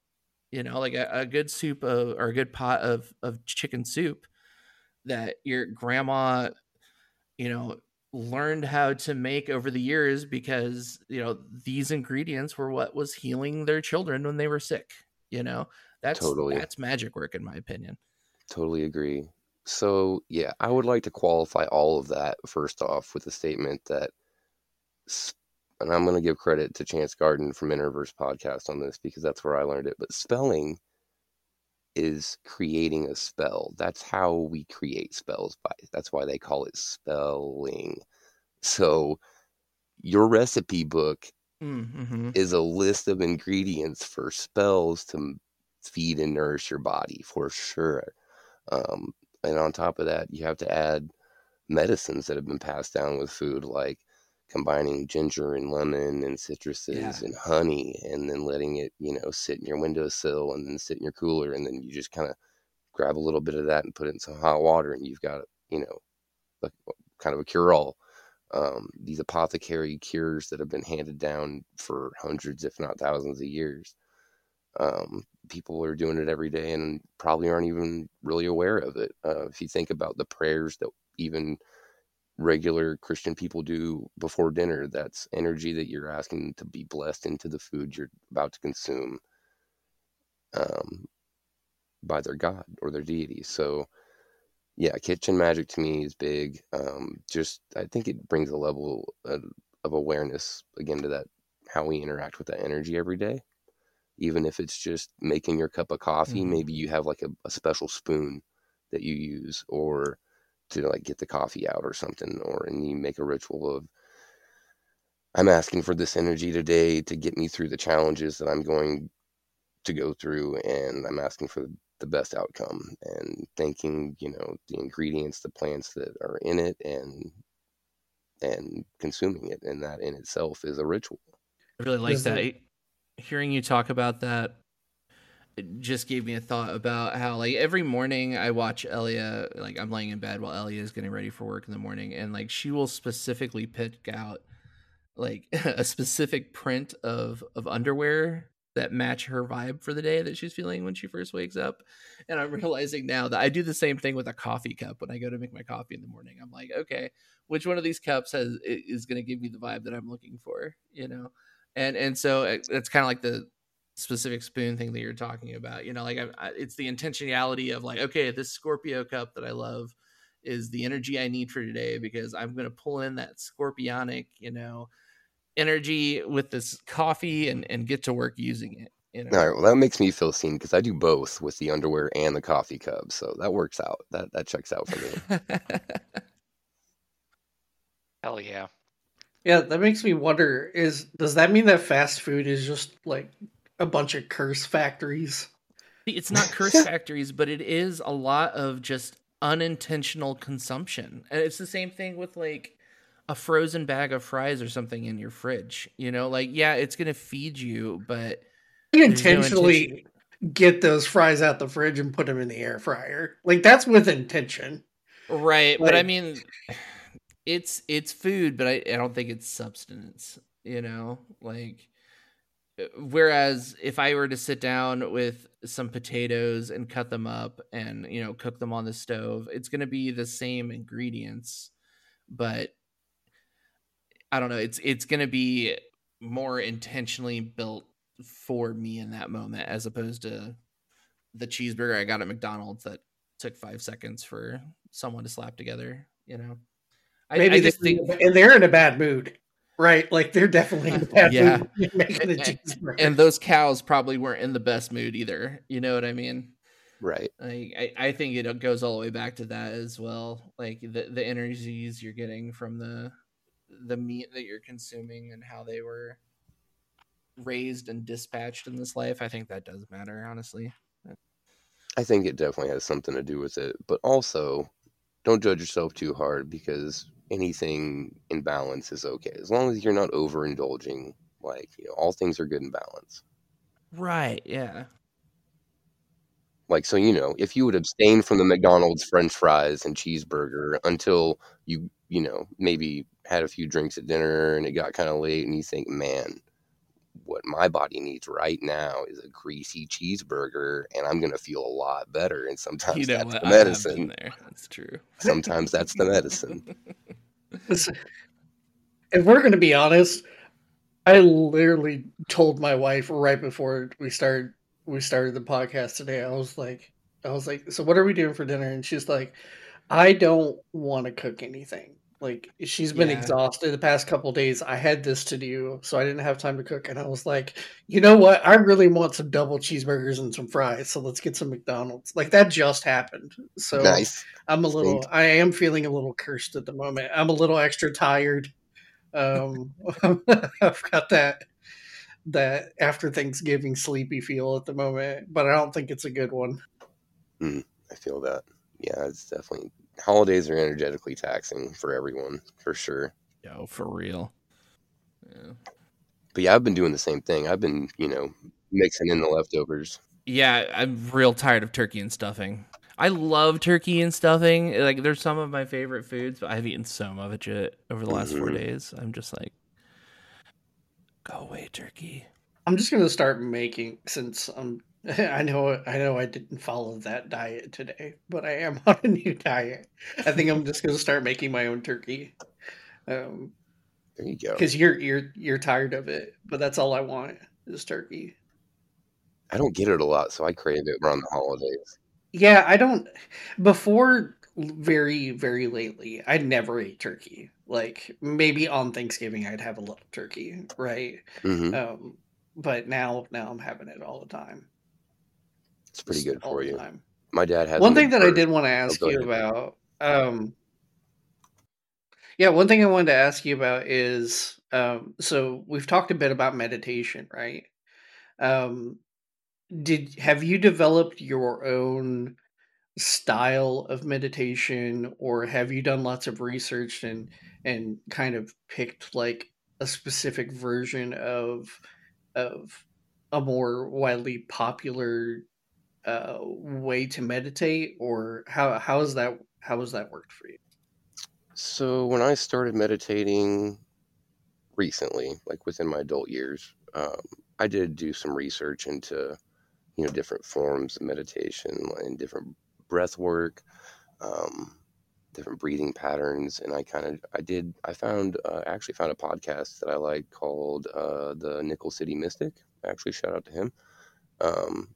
you know like a, a good soup of, or a good pot of of chicken soup that your grandma you know learned how to make over the years because you know these ingredients were what was healing their children when they were sick you know that's Totally. that's magic work in my opinion Totally agree. So, yeah, I would like to qualify all of that first off with a statement that, and I'm going to give credit to Chance Garden from Interverse Podcast on this because that's where I learned it. But spelling is creating a spell. That's how we create spells. By that's why they call it spelling. So, your recipe book mm-hmm. is a list of ingredients for spells to feed and nourish your body for sure. Um, and on top of that, you have to add medicines that have been passed down with food, like combining ginger and lemon and citruses Yeah. and honey, and then letting it, you know, sit in your windowsill and then sit in your cooler, and then you just kind of grab a little bit of that and put it in some hot water, and you've got, you know, a, kind of a cure-all. Um, these apothecary cures that have been handed down for hundreds, if not thousands, of years. Um, people are doing it every day and probably aren't even really aware of it. Uh, if you think about the prayers that even regular Christian people do before dinner, that's energy that you're asking to be blessed into the food you're about to consume um, by their God or their deity. So, yeah, kitchen magic to me is big. Um, just I think it brings a level of, of awareness again to that how we interact with that energy every day. Even if it's just making your cup of coffee, Mhm. maybe you have like a, a special spoon that you use, or to like get the coffee out or something, or and you make a ritual of I'm asking for this energy today to get me through the challenges that I'm going to go through, and I'm asking for the best outcome and thanking, you know, the ingredients, the plants that are in it, and and consuming it, and that in itself is a ritual. I really like Does that. Hearing you talk about that just gave me a thought about how like every morning I watch Elia like I'm laying in bed while Elia is getting ready for work in the morning and like she will specifically pick out like a specific print of of underwear that match her vibe for the day that she's feeling when she first wakes up. And I'm realizing now that I do the same thing with a coffee cup when I go to make my coffee in the morning. I'm like, okay, which one of these cups has is going to give me the vibe that I'm looking for, you know? And and so uh, it- it's kind of like the specific spoon thing that you're talking about, you know, like I, I, it's the intentionality of like, okay, this Scorpio cup that I love is the energy I need for today because I'm going to pull in that scorpionic, you know, energy with this coffee and and get to work using it. You know, All right, well, that makes me feel seen because I do both with the underwear and the coffee cup, so that works out. That that checks out for me. Hell yeah. Yeah, that makes me wonder is does that mean that fast food is just like a bunch of curse factories? It's not curse factories, but it is a lot of just unintentional consumption. And it's the same thing with like a frozen bag of fries or something in your fridge. You know, like yeah, it's gonna feed you, but You there's no intentionally intention- get those fries out the fridge and put them in the air fryer. Like that's with intention. right. But I mean, it's it's food, but I, I don't think it's substance. You know, like whereas if I were to sit down with some potatoes and cut them up and you know cook them on the stove, it's going to be the same ingredients, but I don't know. It's it's going to be more intentionally built for me in that moment as opposed to the cheeseburger I got at McDonald's that took five seconds for someone to slap together. You know, I, Maybe I they, just think and they're in a bad mood. Right? Like they're definitely in a bad Yeah. mood making the And- cheeseburger. and those cows probably weren't in the best mood either. You know what I mean? right. Like, I, I think it goes all the way back to that as well. Like the, the energies you're getting from the the meat that you're consuming and how they were raised and dispatched in this life. I think that does matter, honestly. I think it definitely has something to do with it, but also don't judge yourself too hard because anything in balance is okay as long as you're not overindulging. Like you know, all things are good in balance. Right. Yeah. Like so, you know, if you would abstain from the McDonald's French fries and cheeseburger until you, you know, maybe had a few drinks at dinner and it got kind of late, and you think, man, what my body needs right now is a greasy cheeseburger, and I'm gonna feel a lot better. And sometimes you know that's what? the I have been medicine. there. That's true. Sometimes that's the medicine. If we're going to be honest, I literally told my wife right before we started we started the podcast today. I was like, I was like, so what are we doing for dinner? And she's like, I don't want to cook anything. Like she's been Yeah. exhausted the past couple days. I had this to do, so I didn't have time to cook. And I was like, you know what? I really want some double cheeseburgers and some fries. So let's get some McDonald's. Like that just happened. So nice. I'm a little. Sweet. I am feeling a little cursed at the moment. I'm a little extra tired. Um, I've got that that after Thanksgiving sleepy feel at the moment, but I don't think it's a good one. I feel that. Yeah, it's definitely holidays are energetically taxing for everyone for sure. Yo, for real. Yeah. But yeah, I've been doing the same thing. I've been, you know, mixing in the leftovers. Yeah, I'm real tired of turkey and stuffing. I love turkey and stuffing. Like, they're some of my favorite foods, but I've eaten so much of it over the last four Mhm. days. I'm just like, go away, turkey. I'm just gonna start making since I'm. I know. I know. I didn't follow that diet today, but I am on a new diet. I think I'm just gonna start making my own turkey. Um, There you go. because you're you're you're tired of it, but that's all I want is turkey. I don't get it a lot, so I crave it around the holidays. Yeah, I don't. Before very, very lately, I never ate turkey. Like maybe on Thanksgiving, I'd have a little turkey, right? hmm Um, but now, now I'm having it all the time. It's pretty good for you. time. My dad has One thing that I did want to ask you about, um, yeah, one thing I wanted to ask you about is, um, so we've talked a bit about meditation, right? Um, did have you developed your own style of meditation or have you done lots of research and and kind of picked like a specific version of of a more widely popular uh, way to meditate or how how is that how has that worked for you So when I started meditating recently, like within my adult years, um, I did do some research into, you know, different forms of meditation and different breath work, um, different breathing patterns, and I kind of I did I found uh, actually found a podcast that I like called uh, the Nickel City Mystic. Actually, shout out to him. Um,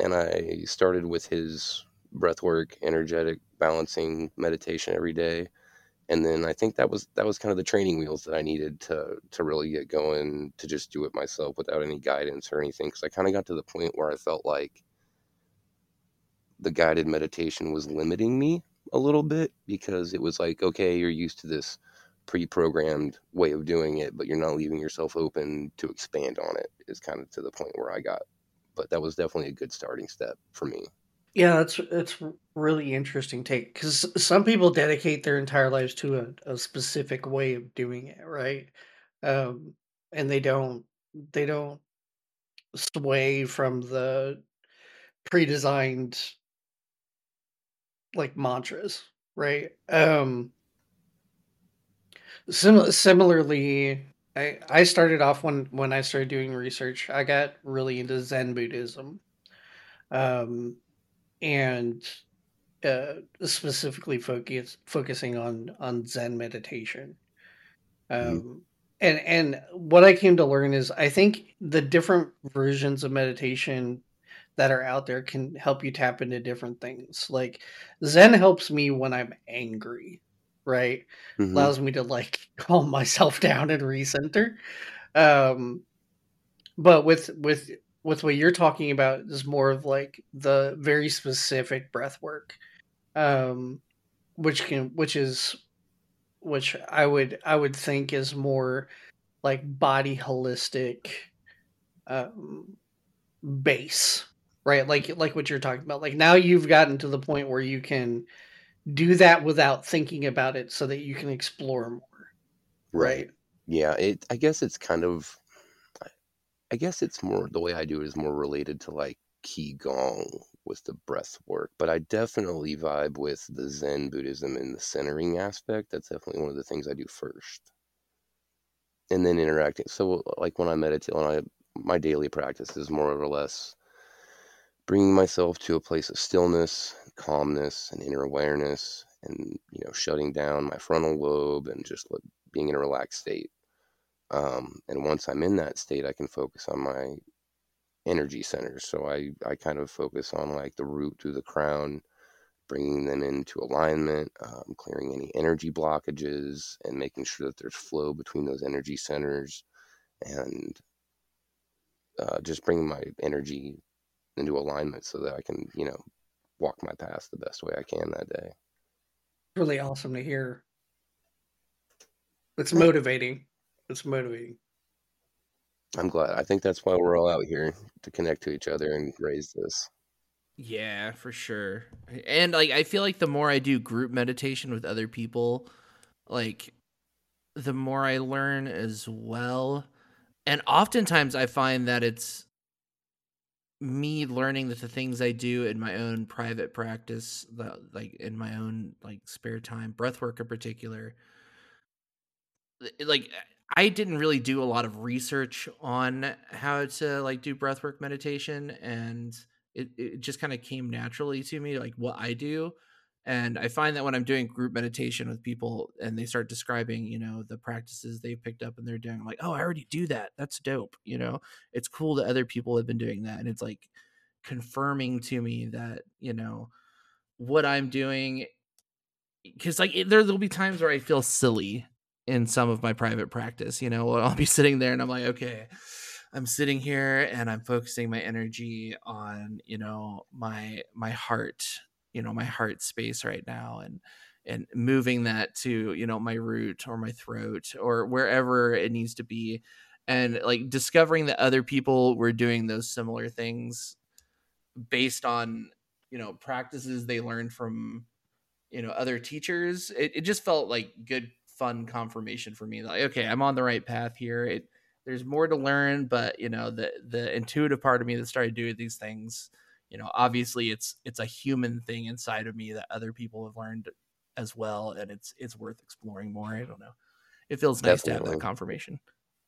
and I started with his breath work, energetic balancing meditation every day. And then I think that was that was kind of the training wheels that I needed to to really get going to just do it myself without any guidance or anything because I kind of got to the point where I felt like the guided meditation was limiting me a little bit because it was like okay you're used to this pre-programmed way of doing it but you're not leaving yourself open to expand on it is kind of to the point where I got but that was definitely a good starting step for me Yeah, that's it's really interesting take because some people dedicate their entire lives to a, a specific way of doing it, right? Um, and they don't they don't sway from the pre-designed like mantras, right? Um, sim- similarly, I I started off when when I started doing research, I got really into Zen Buddhism. Um, and uh, specifically focus focusing on on Zen meditation. Um, and and what I came to learn is I think the different versions of meditation that are out there can help you tap into different things. Like Zen helps me when I'm angry, right? hmm Allows me to like calm myself down and recenter. Um, but with with with what you're talking about is more of like the very specific breath work um which can which is which i would i would think is more like body holistic um base right like like what you're talking about like now you've gotten to the point where you can do that without thinking about it so that you can explore more right Yeah, it. I guess it's kind of. I I guess it's more the way I do it is more related to like qigong with the breath work, but I definitely vibe with the Zen Buddhism and the centering aspect. That's definitely one of the things I do first, and then interacting. So, like when I meditate, when I my daily practice is more or less bringing myself to a place of stillness, calmness, and inner awareness, and you know, shutting down my frontal lobe and just like, being in a relaxed state. Um, and once I'm in that state, I can focus on my energy centers. So I, I kind of focus on like the root to the crown, bringing them into alignment, um, clearing any energy blockages, and making sure that there's flow between those energy centers, and uh, just bringing my energy into alignment so that I can, you know, walk my path the best way I can that day. really awesome to hear it's motivating it's motivating I'm glad. I think that's why we're all out here to connect to each other and raise this. Yeah, for sure. And like I feel like the more I do group meditation with other people, like the more I learn as well. And oftentimes I find that it's me learning that the things I do in my own private practice, the, like in my own like spare time, breath work in particular, eh, eh, like I didn't really do a lot of research on how to like do breathwork meditation and it, it just kind of came naturally to me like what I do and I find that when I'm doing group meditation with people and they start describing, you know, the practices they picked up and they're doing, I'm like, oh, I already do that. That's dope. You know, it's cool that other people have been doing that. And it's like confirming to me that, you know, what I'm doing, because like it, there, there'll be times where I feel silly in some of my private practice, you know, I'll be sitting there and I'm like, okay, I'm sitting here and I'm focusing my energy on, you know, my my heart, you know, my heart space right now and and moving that to, you know, my root or my throat or wherever it needs to be and like discovering that other people were doing those similar things based on you know practices they learned from you know other teachers it, it just felt like good fun confirmation for me like okay i'm on the right path here. It there's more to learn but you know the the intuitive part of me that started doing these things you know obviously it's it's a human thing inside of me that other people have learned as well and it's it's worth exploring more i don't know it feels nice to have Definitely. that confirmation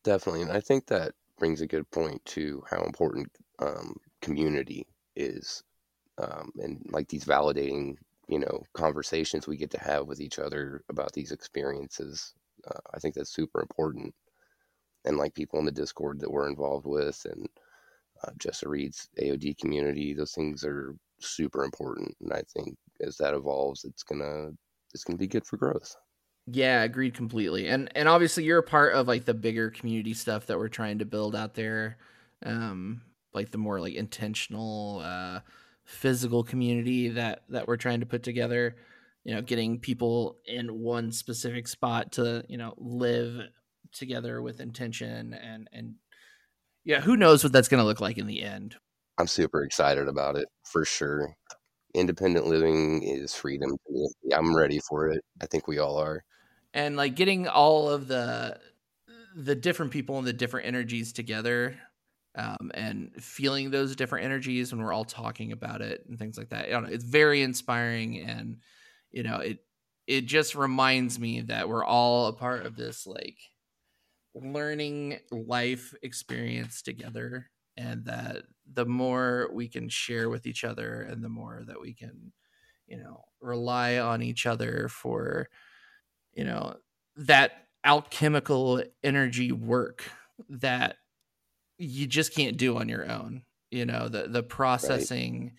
Definitely, and I think that brings a good point to how important um, community is, um, and like these validating, you know, conversations we get to have with each other about these experiences. Uh, I think that's super important, and like people in the Discord that we're involved with, and uh, Jessa Reed's AOD community, those things are super important, and I think as that evolves, it's gonna it's gonna be good for growth. Yeah, agreed completely. And and obviously you're a part of like the bigger community stuff that we're trying to build out there. Um like the more like intentional uh physical community that that we're trying to put together. You know, getting people in one specific spot to, you know, live together with intention and and yeah, who knows what that's going to look like in the end. I'm super excited about it for sure. Independent living is freedom to me. I'm ready for it. I think we all are. and like getting all of the the different people and the different energies together um, and feeling those different energies when we're all talking about it and things like that know, it's very inspiring and you know it it just reminds me that we're all a part of this like learning life experience together and that the more we can share with each other and the more that we can you know rely on each other for you know that alchemical energy work that you just can't do on your own you know the the processing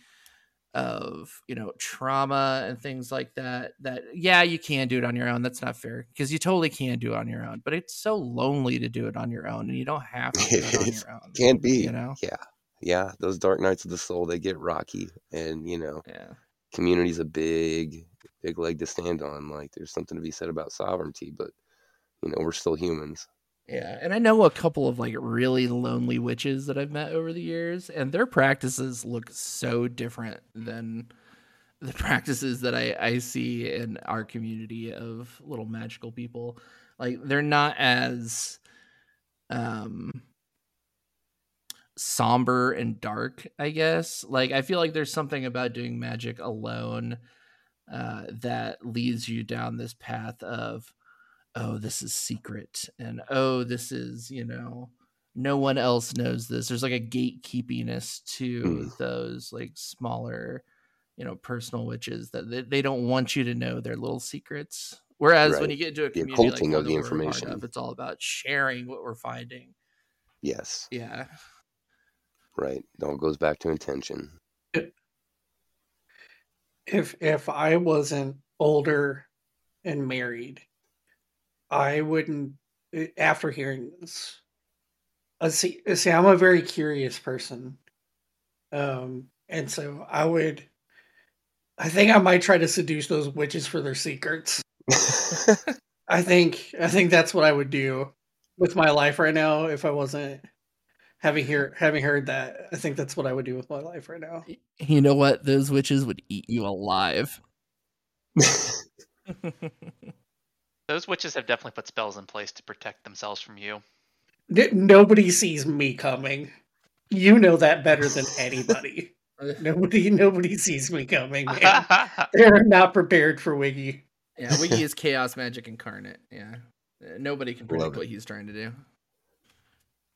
of you know trauma and things like that that yeah you can do it on your own that's not fair because you totally can do it on your own but it's so lonely to do it on your own and you don't have to do it on your own Can't be. you know Yeah. Yeah. Those dark nights of the soul, they get rocky. And, you know, yeah community's a big, big leg to stand on. Like, there's something to be said about sovereignty, but, you know, we're still humans. Yeah, and I know a couple of like really lonely witches that I've met over the years, and their practices look so different than the practices that I, I see in our community of little magical people. Like they're not as um somber and dark, I guess. Like I feel like there's something about doing magic alone uh that leads you down this path of oh this is secret and oh this is you know no one else knows this there's like a gatekeepiness to Mm. those like smaller you know personal witches that they, they don't want you to know their little secrets whereas when you get into a The community like of the we're a part information. of, it's all about sharing what we're finding Yes. yeah Right. It all goes back to intention. if if I wasn't older and married, I wouldn't. eh, After hearing this, uh, see, uh, see, I'm a very curious person, um, and so I would. I think I might try to seduce those witches for their secrets. I think I think that's what I would do with my life right now if I wasn't having hear having heard that. I think that's what I would do with my life right now. you know what those witches would eat you alive Those witches have definitely put spells in place to protect themselves from you. N- Nobody sees me coming. You know that better than anybody. nobody, nobody sees me coming. They're not prepared for Wiggy. Yeah, Wiggy is chaos magic incarnate. Yeah. Nobody can predict what he's trying to do.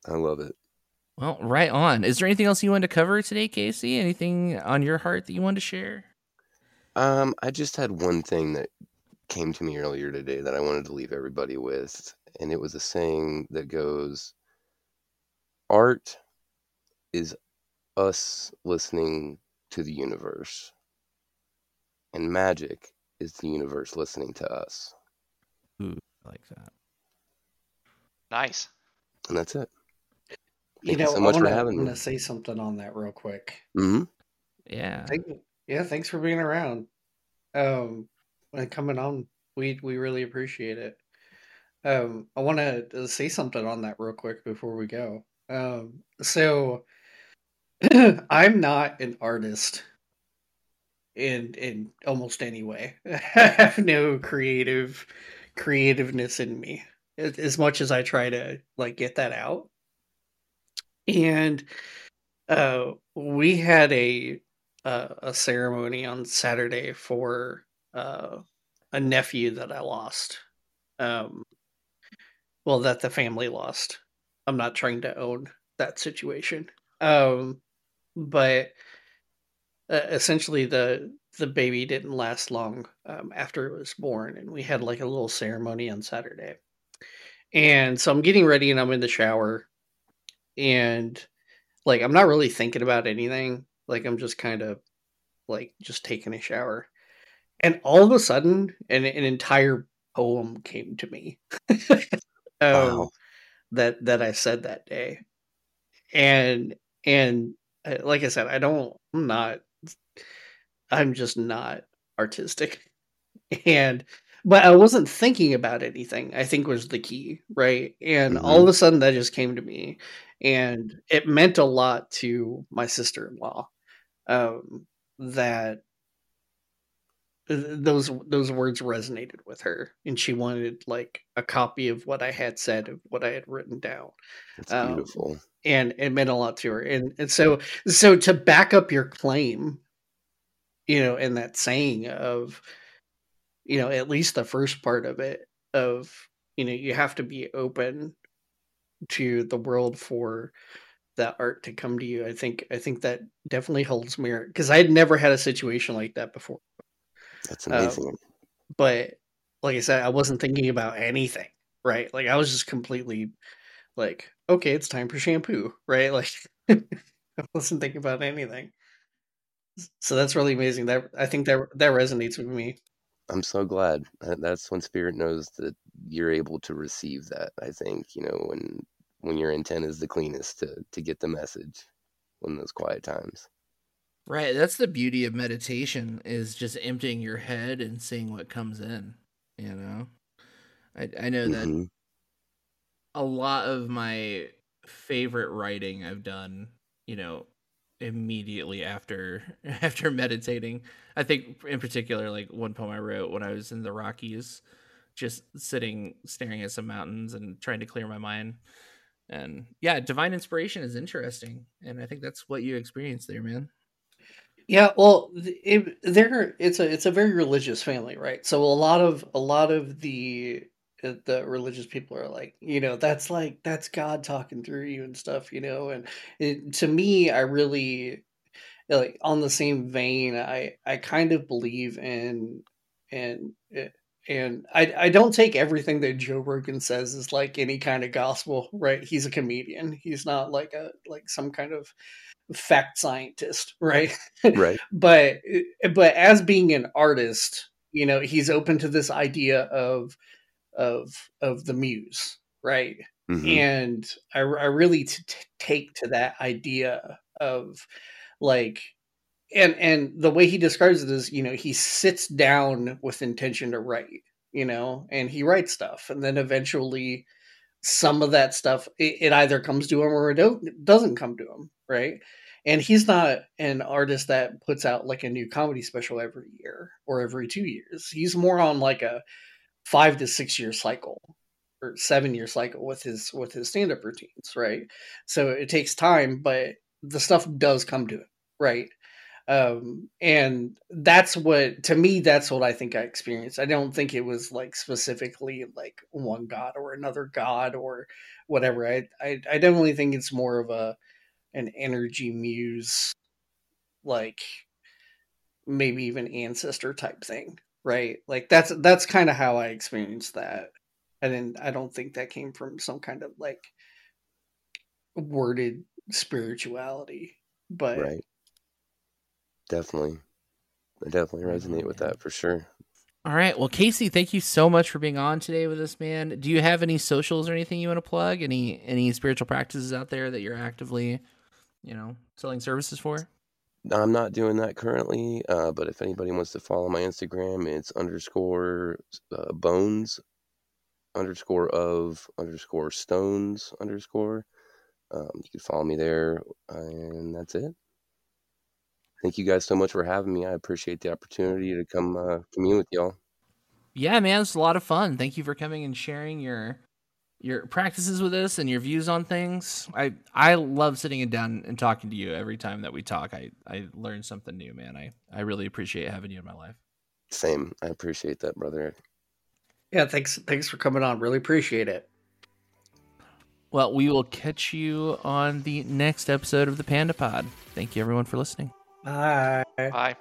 I love it. Well, right on. Is there anything else you wanted to cover today, Casey? Anything on your heart that you wanted to share? Um, I just had one thing that came to me earlier today that I wanted to leave everybody with, and it was a saying that goes, "Art is us listening to the universe, and magic is the universe listening to us." Ooh, I like that. nice. And that's it. You Thank you know, so much for wanna, having me. gonna say something on that real quick. hmm Yeah. Thank, yeah, thanks for being around. Um, and coming on, we we really appreciate it. Um, I want to say something on that real quick before we go. Um, so I'm not an artist. in in almost any way. I have no creative creativeness in me as much as I try to like get that out. And uh, we had a uh, a ceremony on Saturday for uh, a nephew that I lost. Um, well, that the family lost. I'm not trying to own that situation. Um, but uh, essentially, the the baby didn't last long um, after it was born, and we had like a little ceremony on Saturday. And so I'm getting ready, and I'm in the shower, and like I'm not really thinking about anything. Like I'm just kind of like just taking a shower. And all of a sudden an, an entire poem came to me. um, wow. that that I said that day. And and uh, like I said, I don't I'm not I'm just not artistic. And but I wasn't thinking about anything, I think was the key, right? And mm-hmm. all of a sudden that just came to me and it meant a lot to my sister-in-law um, that those those words resonated with her and she wanted like a copy of what i had said of what i had written down That's um, beautiful and it meant a lot to her and and so so to back up your claim you know in that saying of you know at least the first part of it of you know you have to be open to the world for that art to come to you. I think I think that definitely holds merit because I had never had a situation like that before. That's amazing. Um, but like I said, I wasn't thinking about anything, right? Like I was just completely like, okay, it's time for shampoo, right? Like I wasn't thinking about anything. So that's really amazing. That I think that that resonates with me. I'm so glad. That's when spirit knows that you're able to receive that. I think you know when when your intent is the cleanest to to get the message in those quiet times. Right, that's the beauty of meditation is just emptying your head and seeing what comes in, you know. I I know that mm-hmm. a lot of my favorite writing I've done, you know, immediately after after meditating. I think in particular like one poem I wrote when I was in the Rockies just sitting staring at some mountains and trying to clear my mind and yeah divine inspiration is interesting and i think that's what you experienced there man yeah well it, there it's a it's a very religious family right so a lot of a lot of the uh, the religious people are like you know that's like that's god talking through you and stuff you know and it, to me i really like on the same vein i i kind of believe in in eh, and I I don't take everything that Joe Rogan says as like any kind of gospel, right? He's a comedian. He's not like a like some kind of fact scientist, right? Right. but but as being an artist, you know, he's open to this idea of of of the muse, right? Mm-hmm. And I I really t- take to that idea of like and and the way he describes it is you know he sits down with intention to write you know and he writes stuff and then eventually some of that stuff it, it either comes to him or it doesn't come to him right? And he's not an artist that puts out like a new comedy special every year or every two years. He's more on like a five to six year cycle or seven year cycle with his with his stand-up routines right? So it takes time but the stuff does come to it, right? Um and that's what to me that's what i think i experienced. I don't think it was like specifically like one god or another god or whatever. I i, I definitely think it's more of a an energy muse like maybe even ancestor type thing right like that's that's kind of how i experienced that and then i don't think that came from some kind of like worded spirituality but right definitely. I definitely oh, resonate with that for sure. All right. Well, Casey, thank you so much for being on today with us, man. Do you have any socials or anything you want to plug? Any any spiritual practices out there that you're actively, you know, selling services for? I'm not doing that currently, uh, but if anybody wants to follow my Instagram, it's underscore uh, bones underscore of underscore stones underscore. Um, you can follow me there, and that's it. thank you guys so much for having me. I appreciate the opportunity to come uh, commune with y'all. Yeah, man, it's a lot of fun. Thank you for coming and sharing your your practices with us and your views on things. I I love sitting down and talking to you every time that we talk. I I learn something new, man. I I really appreciate having you in my life. Same. I appreciate that, brother. Yeah, thanks thanks for coming on. Really appreciate it. Well, we will catch you on the next episode of the Panda Pod. Thank you everyone for listening. Bye. Bye.